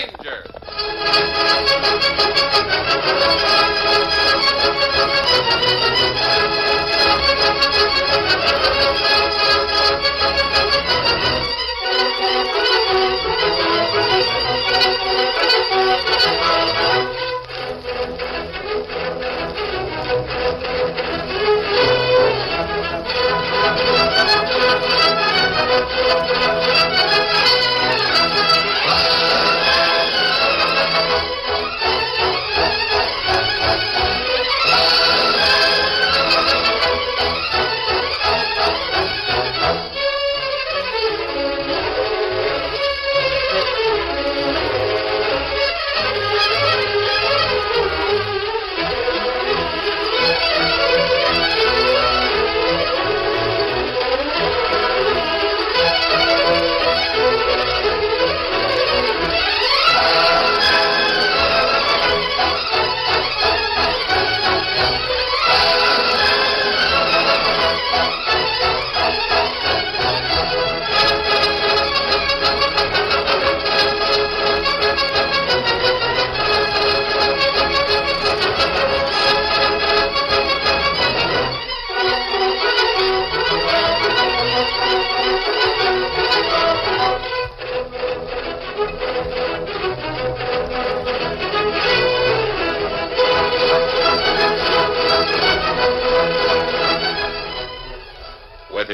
Lone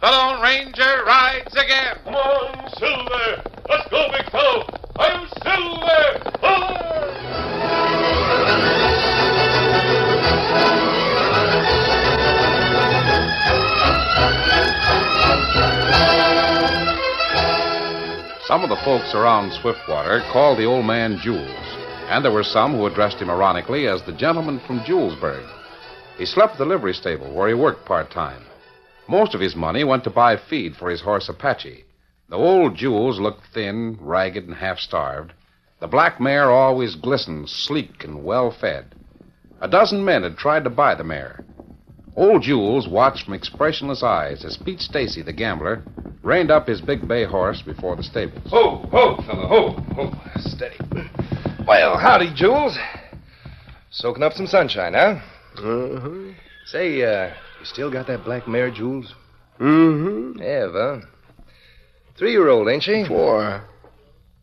The Lone Ranger rides again. Come on, Silver! Let's go, big fellow! Hail Silver! Some of the folks around Swiftwater called the old man Jules, and there were some who addressed him ironically as the gentleman from Julesburg. He slept at the livery stable where he worked part time. Most of his money went to buy feed for his horse Apache. The old Jules looked thin, ragged, and half starved. The black mare always glistened, sleek and well fed. A dozen men had tried to buy the mare. Old Jules watched from expressionless eyes as Pete Stacy, the gambler, reined up his big bay horse before the stables. Ho, ho, fella, ho, ho. Steady. Well, howdy, Jules. Soaking up some sunshine, huh? Uh-huh. Say, uh, you still got that black mare, Jules? Mm-hmm. Eva. Three-year-old, ain't she? Four.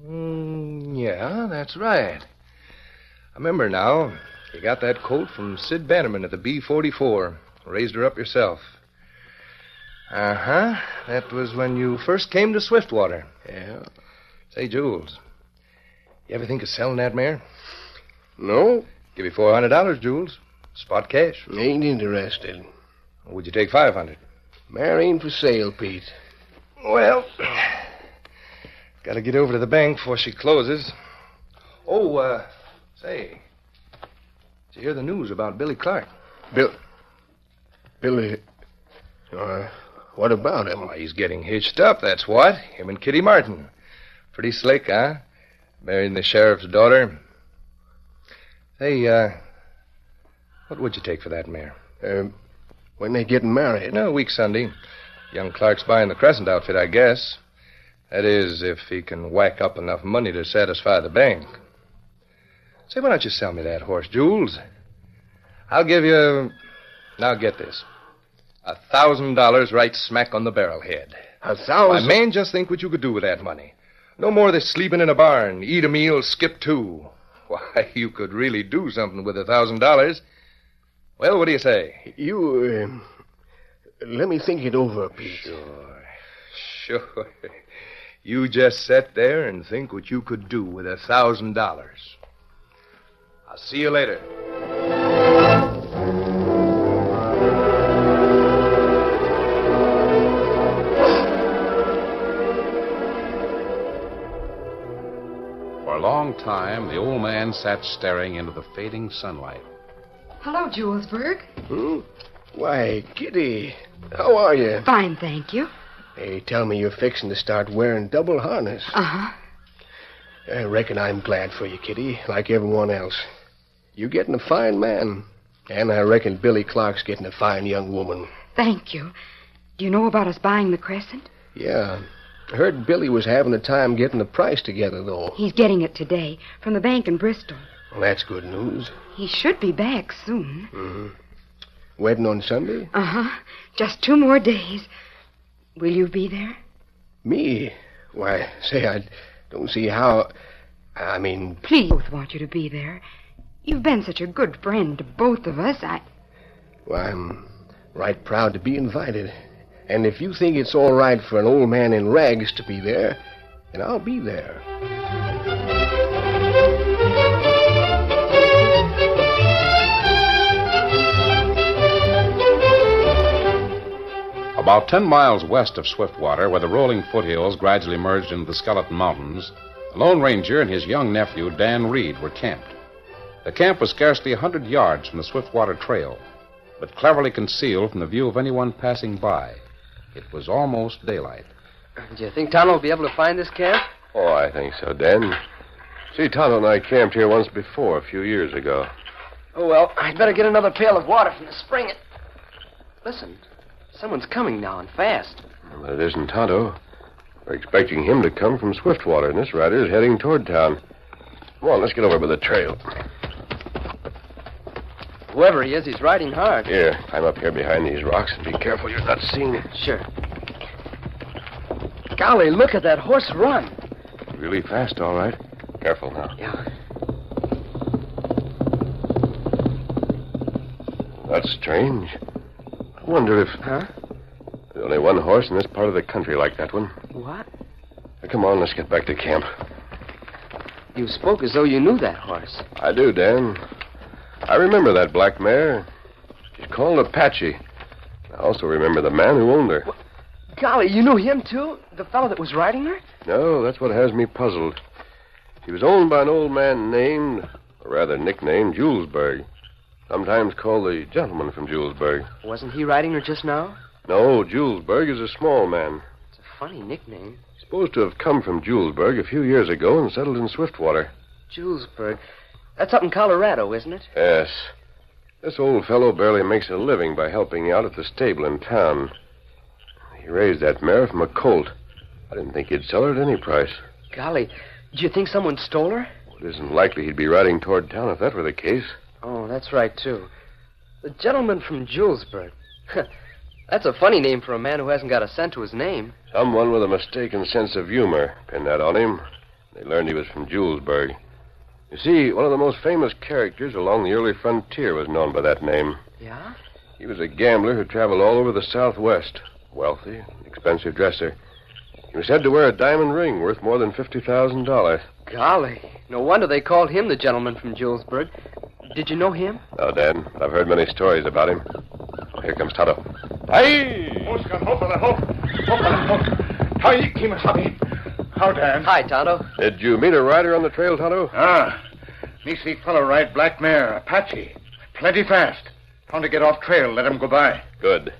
Mm, yeah, that's right. I remember now. You got that colt from Sid Bannerman at the B-44. Raised her up yourself. Uh-huh. That was when you first came to Swiftwater. Yeah. Say, Jules, you ever think of selling that mare? No, Give you four hundred dollars, Jules. Spot cash. ain't interested. Would you take five hundred? Mare ain't for sale, Pete. Well, gotta get over to the bank before she closes. Oh, uh, say, did you hear the news about Billy Clark? Bill. Billy. Uh, what about him? Oh, he's getting hitched up, that's what. Him and Kitty Martin. Pretty slick, huh? Marrying the sheriff's daughter. Hey, uh, what would you take for that mare? Uh, when they getting married? No, week Sunday. Young Clark's buying the Crescent outfit, I guess. That is, if he can whack up enough money to satisfy the bank. Say, why don't you sell me that horse, Jules? I'll give you. Now get this. A thousand dollars right smack on the barrel head. A Why, thousand. man, just think what you could do with that money. No more of this sleeping in a barn, eat a meal, skip two. Why, you could really do something with a thousand dollars. Well, what do you say? You, uh, let me think it over, Pete. Sure. Sure. You just sit there and think what you could do with a thousand dollars. I'll see you later. For a long time, the old man sat staring into the fading sunlight. Hello, Julesburg. Hmm? Why, Kitty, how are you? Fine, thank you. They tell me you're fixing to start wearing double harness. Uh huh. I reckon I'm glad for you, Kitty, like everyone else. You're getting a fine man. And I reckon Billy Clark's getting a fine young woman. Thank you. Do you know about us buying the Crescent? Yeah. I heard Billy was having a time getting the price together, though. He's getting it today from the bank in Bristol. Well, that's good news. He should be back soon. Mm-hmm. Wedding on Sunday? Uh huh. Just two more days. Will you be there? Me? Why, say, I don't see how. I mean, Please, both want you to be there. You've been such a good friend to both of us. I. Well, I'm right proud to be invited. And if you think it's all right for an old man in rags to be there, then I'll be there. About ten miles west of Swiftwater, where the rolling foothills gradually merged into the Skeleton Mountains, the Lone Ranger and his young nephew, Dan Reed, were camped. The camp was scarcely a hundred yards from the Swiftwater Trail, but cleverly concealed from the view of anyone passing by. It was almost daylight. Do you think Tonto will be able to find this camp? Oh, I think so, Dan. See, Tonto and I camped here once before, a few years ago. Oh, well, I'd better get another pail of water from the spring. And... Listen, someone's coming now and fast. But it isn't Tonto. We're expecting him to come from Swiftwater, and this rider is heading toward town. Come on, let's get over by the trail. Whoever he is, he's riding hard. Here, climb up here behind these rocks and be careful you're not seen. Sure. Golly, look at that horse run. Really fast, all right. Careful now. Yeah. That's strange. I wonder if. Huh? There's only one horse in this part of the country like that one. What? Come on, let's get back to camp. You spoke as though you knew that horse. I do, Dan. I remember that black mare. She's called Apache. I also remember the man who owned her. Golly, you knew him, too? The fellow that was riding her? No, that's what has me puzzled. She was owned by an old man named, or rather nicknamed, Julesburg. Sometimes called the gentleman from Julesburg. Wasn't he riding her just now? No, Julesburg is a small man. It's a funny nickname. Supposed to have come from Julesburg a few years ago and settled in Swiftwater. Julesburg. That's up in Colorado, isn't it? Yes. This old fellow barely makes a living by helping out at the stable in town. He raised that mare from a colt. I didn't think he'd sell her at any price. Golly, do you think someone stole her? It isn't likely he'd be riding toward town if that were the case. Oh, that's right, too. The gentleman from Julesburg. that's a funny name for a man who hasn't got a cent to his name. Someone with a mistaken sense of humor pinned that on him. They learned he was from Julesburg. You see, one of the most famous characters along the early frontier was known by that name. Yeah? He was a gambler who traveled all over the Southwest. Wealthy, expensive dresser. He was said to wear a diamond ring worth more than $50,000. Golly, no wonder they called him the gentleman from Julesburg. Did you know him? No, Dan. I've heard many stories about him. Oh, here comes Tonto. Hey! Oscar, hopala, hop. Hopala, hop. Hi, Kemosabe. How, Dan? Hi, Tonto. Did you meet a rider on the trail, Tonto? Ah, me see fellow ride black mare, Apache. Plenty fast. Found to get off trail, let him go by. Good.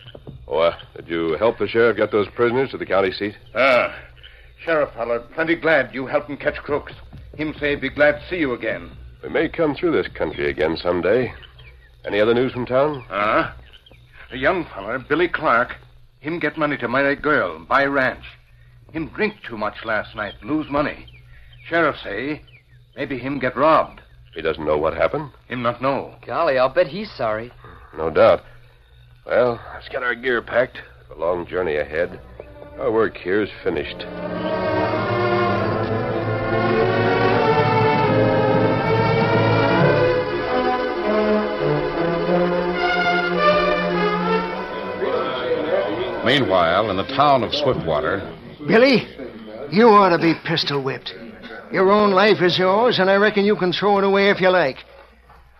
Oh, uh, did you help the sheriff get those prisoners to the county seat? Ah, sheriff feller, plenty glad you help him catch crooks. Him say be glad to see you again. We may come through this country again someday. Any other news from town? Ah, a young feller, Billy Clark, him get money to marry girl, buy ranch. Him drink too much last night, lose money. Sheriff say maybe him get robbed. He doesn't know what happened? Him not know. Golly, I'll bet he's sorry. No doubt. Well, let's get our gear packed. A long journey ahead. Our work here is finished. Meanwhile, in the town of Swiftwater. Billy, you ought to be pistol whipped. Your own life is yours, and I reckon you can throw it away if you like.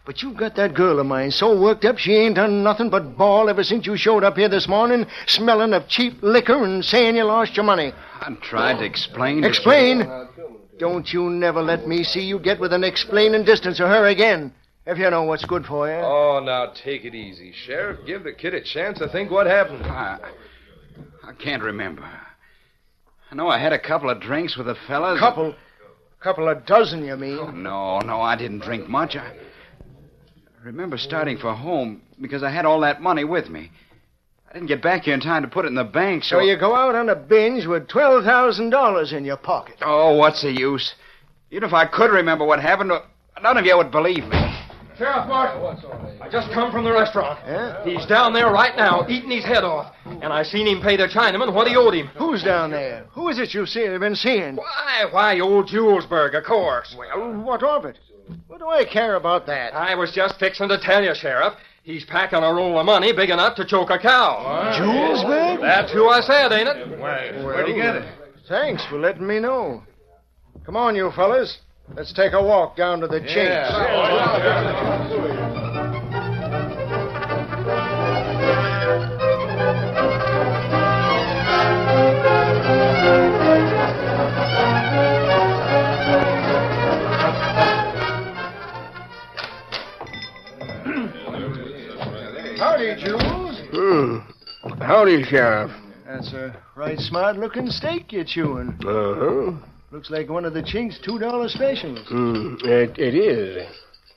But you've got that girl of mine so worked up she ain't done nothing but bawl ever since you showed up here this morning, smelling of cheap liquor and saying you lost your money. I'm trying to explain. to Explain? Don't you never let me see you get within explaining distance of her again, if you know what's good for you. Oh, now take it easy, Sheriff. Give the kid a chance to think what happened. I, I can't remember. I know I had a couple of drinks with the fellas. Couple, couple of dozen, you mean? Oh, no, no, I didn't drink much. I remember starting for home because I had all that money with me. I didn't get back here in time to put it in the bank, so. So you go out on a binge with twelve thousand dollars in your pocket. Oh, what's the use? Even if I could remember what happened, none of you would believe me. Sheriff Martin, I just come from the restaurant. Yeah? He's down there right now, eating his head off. And I seen him pay the Chinaman what he owed him. Who's down there? Who is it you've seen, been seeing? Why, why, old Julesburg, of course. Well, what of it? What do I care about that? I was just fixing to tell you, Sheriff. He's packing a roll of money big enough to choke a cow. Julesburg? That's who I said, ain't it? Where'd you get it? Thanks for letting me know. Come on, you fellas. Let's take a walk down to the Chinks. Howdy, Jules. Hmm. Howdy, Sheriff. That's a right smart looking steak you're chewing. Uh-huh. Looks like one of the Chinks two dollar specials. Hmm. It, it is.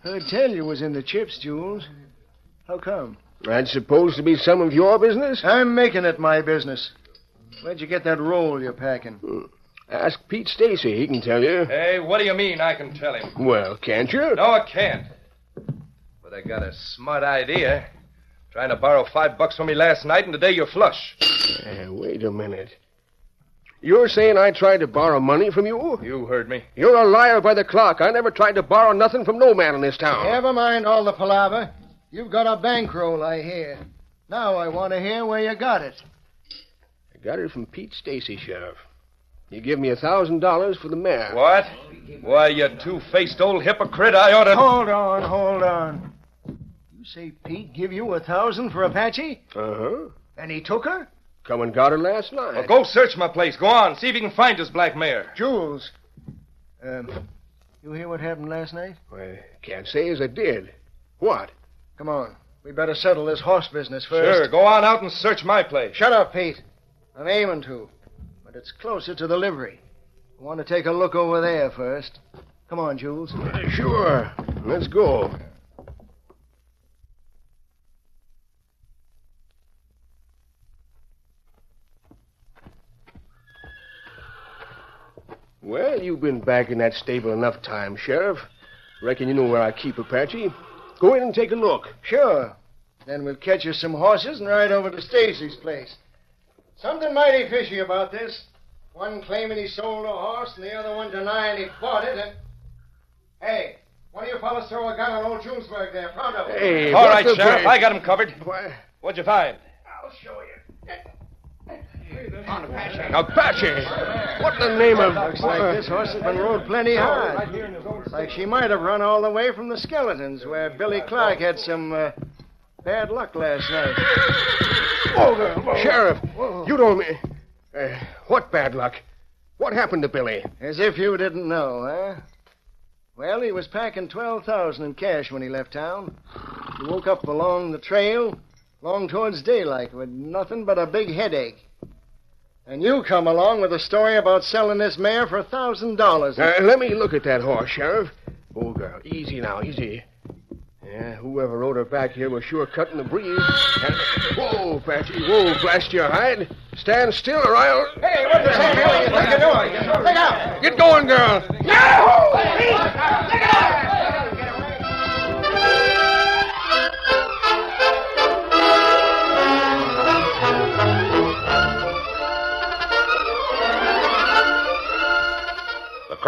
Heard tell you was in the chips, Jules. How come? That's supposed to be some of your business? I'm making it my business. Where'd you get that roll you're packing? Ask Pete Stacy. He can tell you. Hey, what do you mean I can tell him? Well, can't you? No, I can't. But I got a smart idea. Trying to borrow five bucks from me last night, and today you're flush. Uh, wait a minute. You're saying I tried to borrow money from you? You heard me. You're a liar by the clock. I never tried to borrow nothing from no man in this town. Never mind all the palaver. You've got a bankroll, I hear. Now I want to hear where you got it. I got it from Pete Stacy, Sheriff. You give me a thousand dollars for the mare. What? Why, you two-faced old hypocrite, I ought to... Hold on, hold on. You say Pete give you a thousand for Apache? Uh-huh. And he took her? Come and got her last night. Well, go search my place. Go on. See if you can find this black mare. Jules. Um, you hear what happened last night? Well, can't say as I did. What? Come on. We better settle this horse business first. Sure. Go on out and search my place. Shut up, Pete. I'm aiming to. But it's closer to the livery. I want to take a look over there first. Come on, Jules. Sure. Let's go. Well, you've been back in that stable enough time, Sheriff. Reckon you know where I keep Apache. Go in and take a look. Sure. Then we'll catch you some horses and ride over to Stacy's place. Something mighty fishy about this. One claiming he sold a horse and the other one denying he bought it. And hey, one of you fellas throw a gun on old Julesburg there, front of him. Hey, All what right, the Sheriff. bra- I got him covered. Why- What'd you find? I'll show Apache! Apache? What in the name of... Looks like this horse has been rode plenty hard. Like she might have run all the way from the skeletons, where Billy Clark had some uh, bad luck last night. Sheriff, you don't mean... Uh, what bad luck? What happened to Billy? As if you didn't know, huh? Well, he was packing twelve thousand in cash when he left town. He woke up along the trail, long towards daylight, with nothing but a big headache. And you come along with a story about selling this mare for a thousand dollars. Uh, let me look at that horse, Sheriff. Oh, girl, easy now, easy. Yeah, whoever rode her back here was sure cutting the breeze. And- Whoa, Apache, whoa, blast your hide. Stand still or I'll... Hey, what the hell are you think you're doing? Look out! Get going, girl. The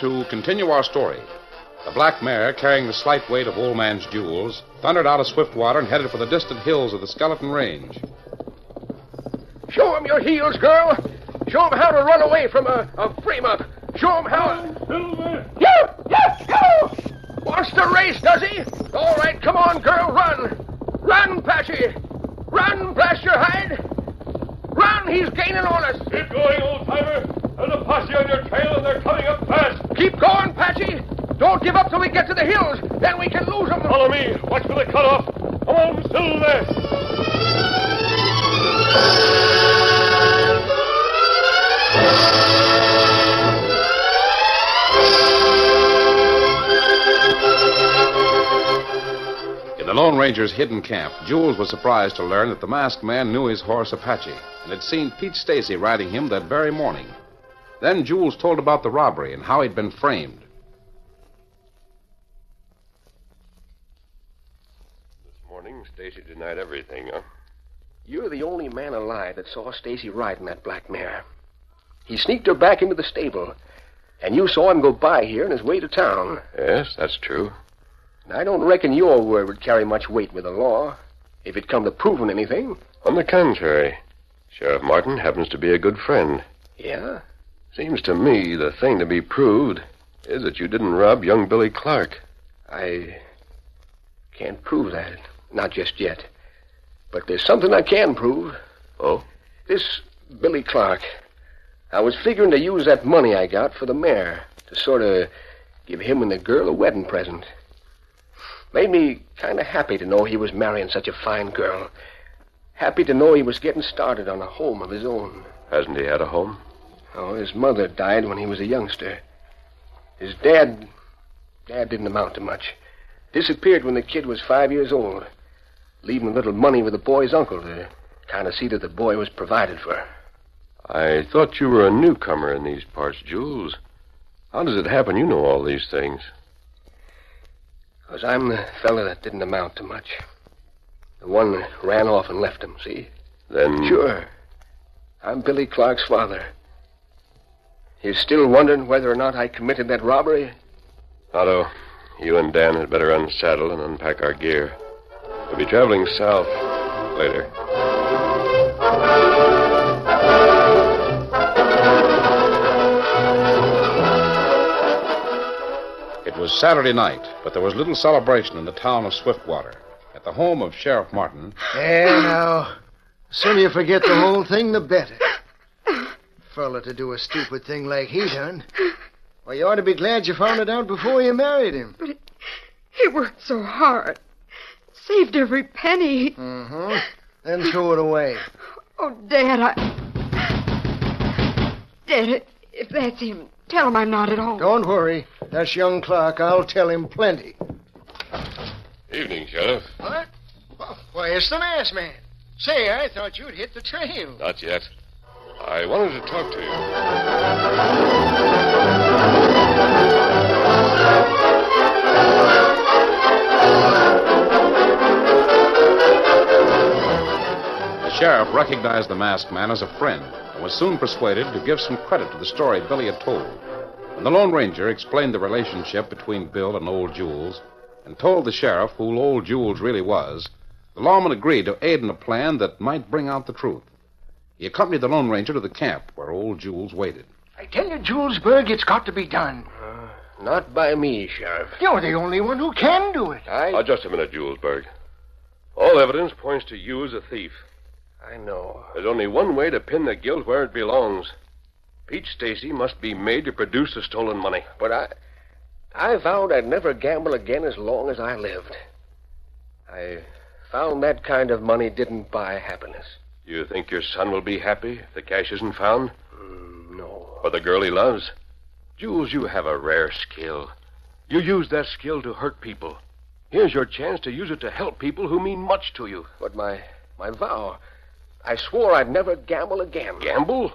To continue our story. The black mare, carrying the slight weight of Old Man's Jules, thundered out of Swiftwater and headed for the distant hills of the Skeleton Range. Show 'em your heels, girl. Show 'em how to run away from a, a frame up. Show 'em how. Silver! You! You! You! Wants to race, does he? All right, come on, girl, run. Run, Patchy. Run, blast your hide. Run, he's gaining on us. Keep going, old timer. There's a posse on your trail, and they're coming up fast. Keep going, Patchy. Don't give up till we get to the hills. Then we can lose them. Follow me. Watch for the cutoff. Come on, Silver. In the Lone Ranger's hidden camp, Jules was surprised to learn that the masked man knew his horse Apache and had seen Pete Stacy riding him that very morning. Then Jules told about the robbery and how he'd been framed. This morning, Stacy denied everything, huh? You're the only man alive that saw Stacy riding that black mare. He sneaked her back into the stable, and you saw him go by here on his way to town. Yes, that's true. I don't reckon your word would carry much weight with the law, if it come to proving anything. On the contrary, Sheriff Martin happens to be a good friend. Yeah? Seems to me the thing to be proved is that you didn't rob young Billy Clark. I can't prove that. Not just yet. But there's something I can prove. Oh? This Billy Clark. I was figuring to use that money I got for the mare to sort of give him and the girl a wedding present. Made me kind of happy to know he was marrying such a fine girl. Happy to know he was getting started on a home of his own. Hasn't he had a home? Oh, his mother died when he was a youngster. His dad. Dad didn't amount to much. Disappeared when the kid was five years old, leaving a little money with the boy's uncle to kind of see that the boy was provided for. I thought you were a newcomer in these parts, Jules. How does it happen you know all these things? Because I'm the fella that didn't amount to much. The one that ran off and left him, see? Then. Sure. I'm Billy Clark's father. You're still wondering whether or not I committed that robbery? Tonto, you and Dan had better unsaddle and unpack our gear. We'll be traveling south later. It was Saturday night, but there was little celebration in the town of Swiftwater. At the home of Sheriff Martin, Yeah, now. The sooner you forget the whole thing, the better. Fella to do a stupid thing like he done. Well, you ought to be glad you found it out before you married him. But he worked so hard. Saved every penny. Mm-hmm. Then threw it away. Oh, Dad, I. Dad, if that's him, tell him I'm not at home. Don't worry. That's young Clark. I'll tell him plenty. Evening, Sheriff. What? Oh, why, it's the masked man. Say, I thought you'd hit the trail. Not yet. I wanted to talk to you. the sheriff recognized the masked man as a friend and was soon persuaded to give some credit to the story Billy had told. When the Lone Ranger explained the relationship between Bill and Old Jules and told the sheriff who Old Jules really was, the lawman agreed to aid in a plan that might bring out the truth. He accompanied the Lone Ranger to the camp where Old Jules waited. I tell you, Julesburg, it's got to be done. Uh, not by me, Sheriff. You're the only one who can do it. I. Now, just a minute, Julesburg. All evidence points to you as a thief. I know. There's only one way to pin the guilt where it belongs. Pete Stacy must be made to produce the stolen money. But I. I vowed I'd never gamble again as long as I lived. I found that kind of money didn't buy happiness. You think your son will be happy if the cash isn't found? Mm, no. For the girl he loves? Jules, you have a rare skill. You use that skill to hurt people. Here's your chance to use it to help people who mean much to you. But my my vow. I swore I'd never gamble again. Gamble?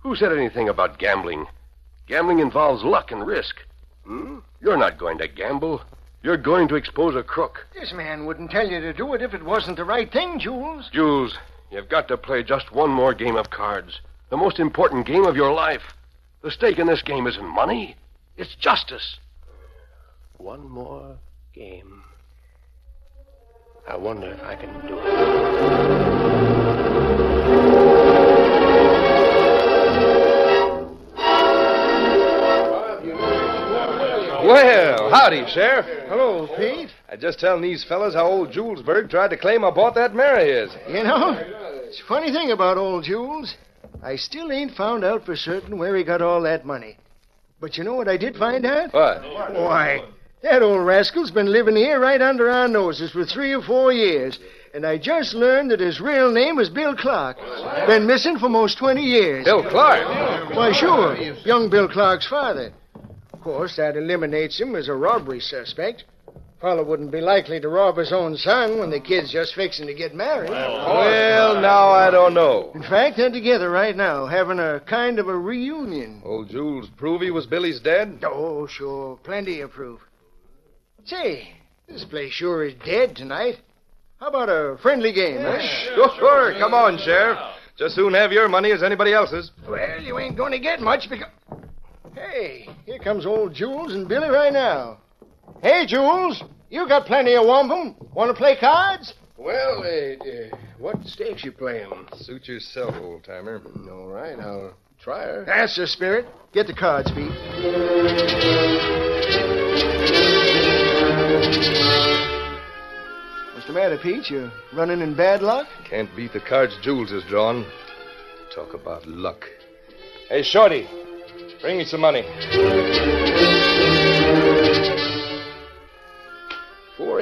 Who said anything about gambling? Gambling involves luck and risk. Hmm? You're not going to gamble. You're going to expose a crook. This man wouldn't tell you to do it if it wasn't the right thing, Jules. Jules, you've got to play just one more game of cards. The most important game of your life. The stake in this game isn't money, it's justice. One more game. I wonder if I can do it. Well, howdy, Sheriff. Hello, Pete. I just telling these fellas how old Julesburg tried to claim I bought that mare of his. You know, it's a funny thing about old Jules. I still ain't found out for certain where he got all that money. But you know what I did find out? What? Why, that old rascal's been living here right under our noses for three or four years. And I just learned that his real name was Bill Clark. Been missing for most 20 years. Bill Clark? Why, sure. Young Bill Clark's father. Of course, that eliminates him as a robbery suspect. Fellow wouldn't be likely to rob his own son when the kid's just fixing to get married. Well, now I don't know. In fact, they're together right now, having a kind of a reunion. Old Jules prove he was Billy's dad? Oh, sure. Plenty of proof. Say, this place sure is dead tonight. How about a friendly game, eh? Sure, come on, Sheriff. Just soon have your money as anybody else's. Well, you ain't going to get much because. Hey, here comes old Jules and Billy right now. Hey, Jules, you got plenty of wampum. Want to play cards? Well, uh, uh, what stakes you playing? Suit yourself, old timer. All right, I'll try her. That's the spirit. Get the cards, Pete. What's the matter, Pete? You running in bad luck? Can't beat the cards Jules has drawn. Talk about luck. Hey, Shorty, bring me some money.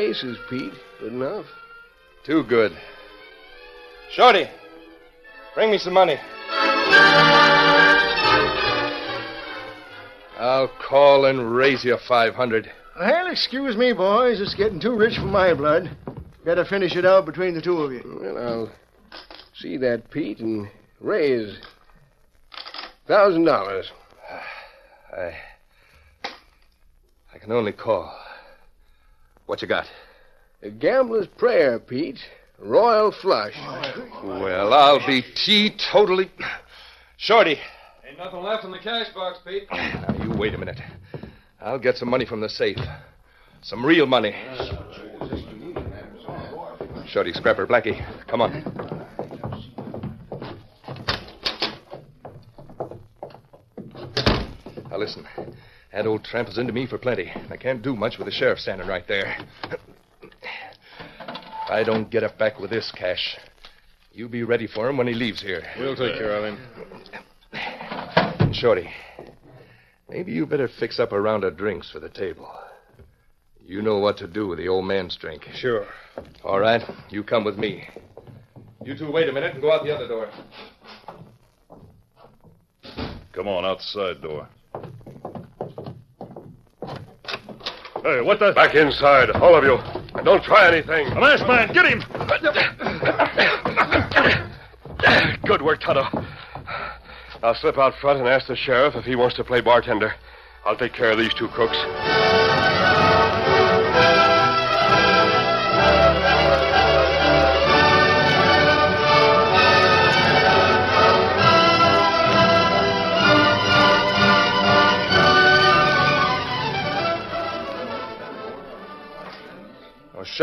Four aces, Pete. Good enough. Too good. Shorty, bring me some money. I'll call and raise you 500. Well, excuse me, boys. It's getting too rich for my blood. Better finish it out between the two of you. Well, I'll see that, Pete, and raise thousand dollars. I. I can only call. What you got? A gambler's prayer, Pete. Royal flush. Well, I'll be teetotally. Shorty, Ain't nothing left in the cash box, Pete. now you wait a minute. I'll get some money from the safe. Some real money. Shorty, Scrapper, Blackie, come on. Now listen. That old tramp is into me for plenty. I can't do much with the sheriff standing right there. If I don't get it back with this cash, you be ready for him when he leaves here. We'll take care of him. Shorty, maybe you better fix up a round of drinks for the table. You know what to do with the old man's drink. Sure. All right, you come with me. You two wait a minute and go out the other door. Come on, outside door. Hey, what the? Back inside, all of you. And don't try anything. A masked man, get him! Good work, Tonto. I'll slip out front and ask the sheriff if he wants to play bartender. I'll take care of these two crooks.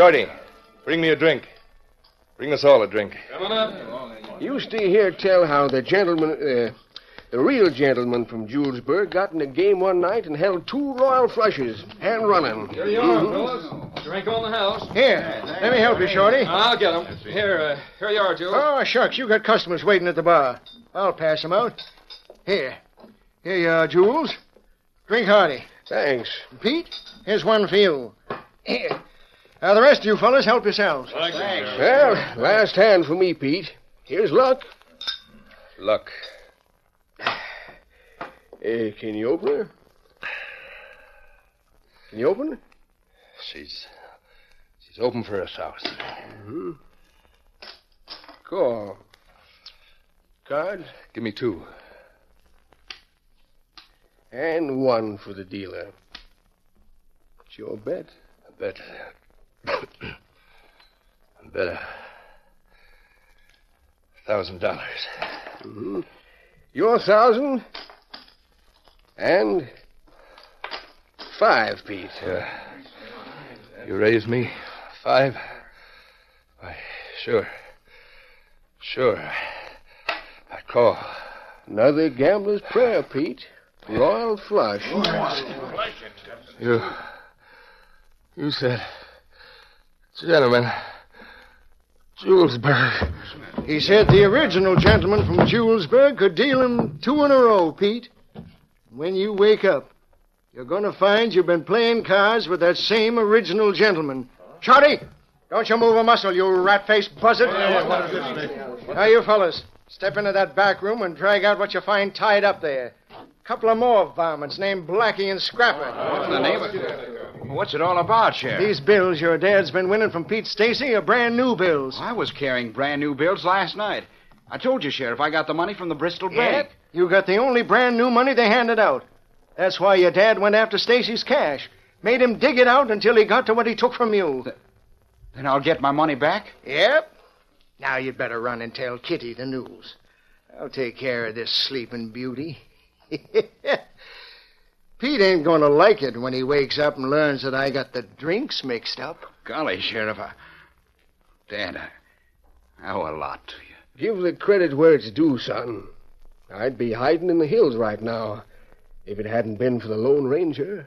Shorty, bring me a drink. Bring us all a drink. Coming up. You stay here tell how the gentleman, uh, The real gentleman from Julesburg got in a game one night and held two royal flushes, hand running. Here you are, fellas. Drink on the house. Here, let me help you, Shorty. I'll get 'em. Here, uh, here you are, Jules. Oh, shucks, you got customers waiting at the bar. I'll pass them out. Here. Here you are, Jules. Drink hearty. Thanks. Pete, here's one for you. Here. Now, the rest of you fellas, help yourselves. Well, last hand for me, Pete. Here's luck. Luck. Uh, can you open her? Can you open her? She's. She's open for us, house. Mm-hmm. Call. Cards? Give me two. And one for the dealer. It's your bet. I bet. Bet a thousand dollars. Mm-hmm. Your thousand. And five, Pete. Uh, you raise me five? Why, sure. Sure. I call. Another gambler's prayer, Pete. Royal flush. You. You said. Gentlemen. Julesburg. He said the original gentleman from Julesburg could deal him two in a row, Pete. When you wake up, you're going to find you've been playing cards with that same original gentleman. Shorty, don't you move a muscle, you rat-faced buzzard. Now, you fellas, step into that back room and drag out what you find tied up there. A couple of more varmints named Blackie and Scrapper. What's the name of? What's it all about, Sheriff? These bills your dad's been winning from Pete Stacy are brand new bills. I was carrying brand new bills last night. I told you, Sheriff, I got the money from the Bristol Bank. You got the only brand new money they handed out. That's why your dad went after Stacy's cash. Made him dig it out until he got to what he took from you. Then I'll get my money back? Yep. Now you'd better run and tell Kitty the news. I'll take care of this sleeping beauty. Pete ain't going to like it when he wakes up and learns that I got the drinks mixed up. Golly, Sheriff, I... Dad, I... I owe a lot to you. Give the credit where it's due, son. I'd be hiding in the hills right now if it hadn't been for the Lone Ranger.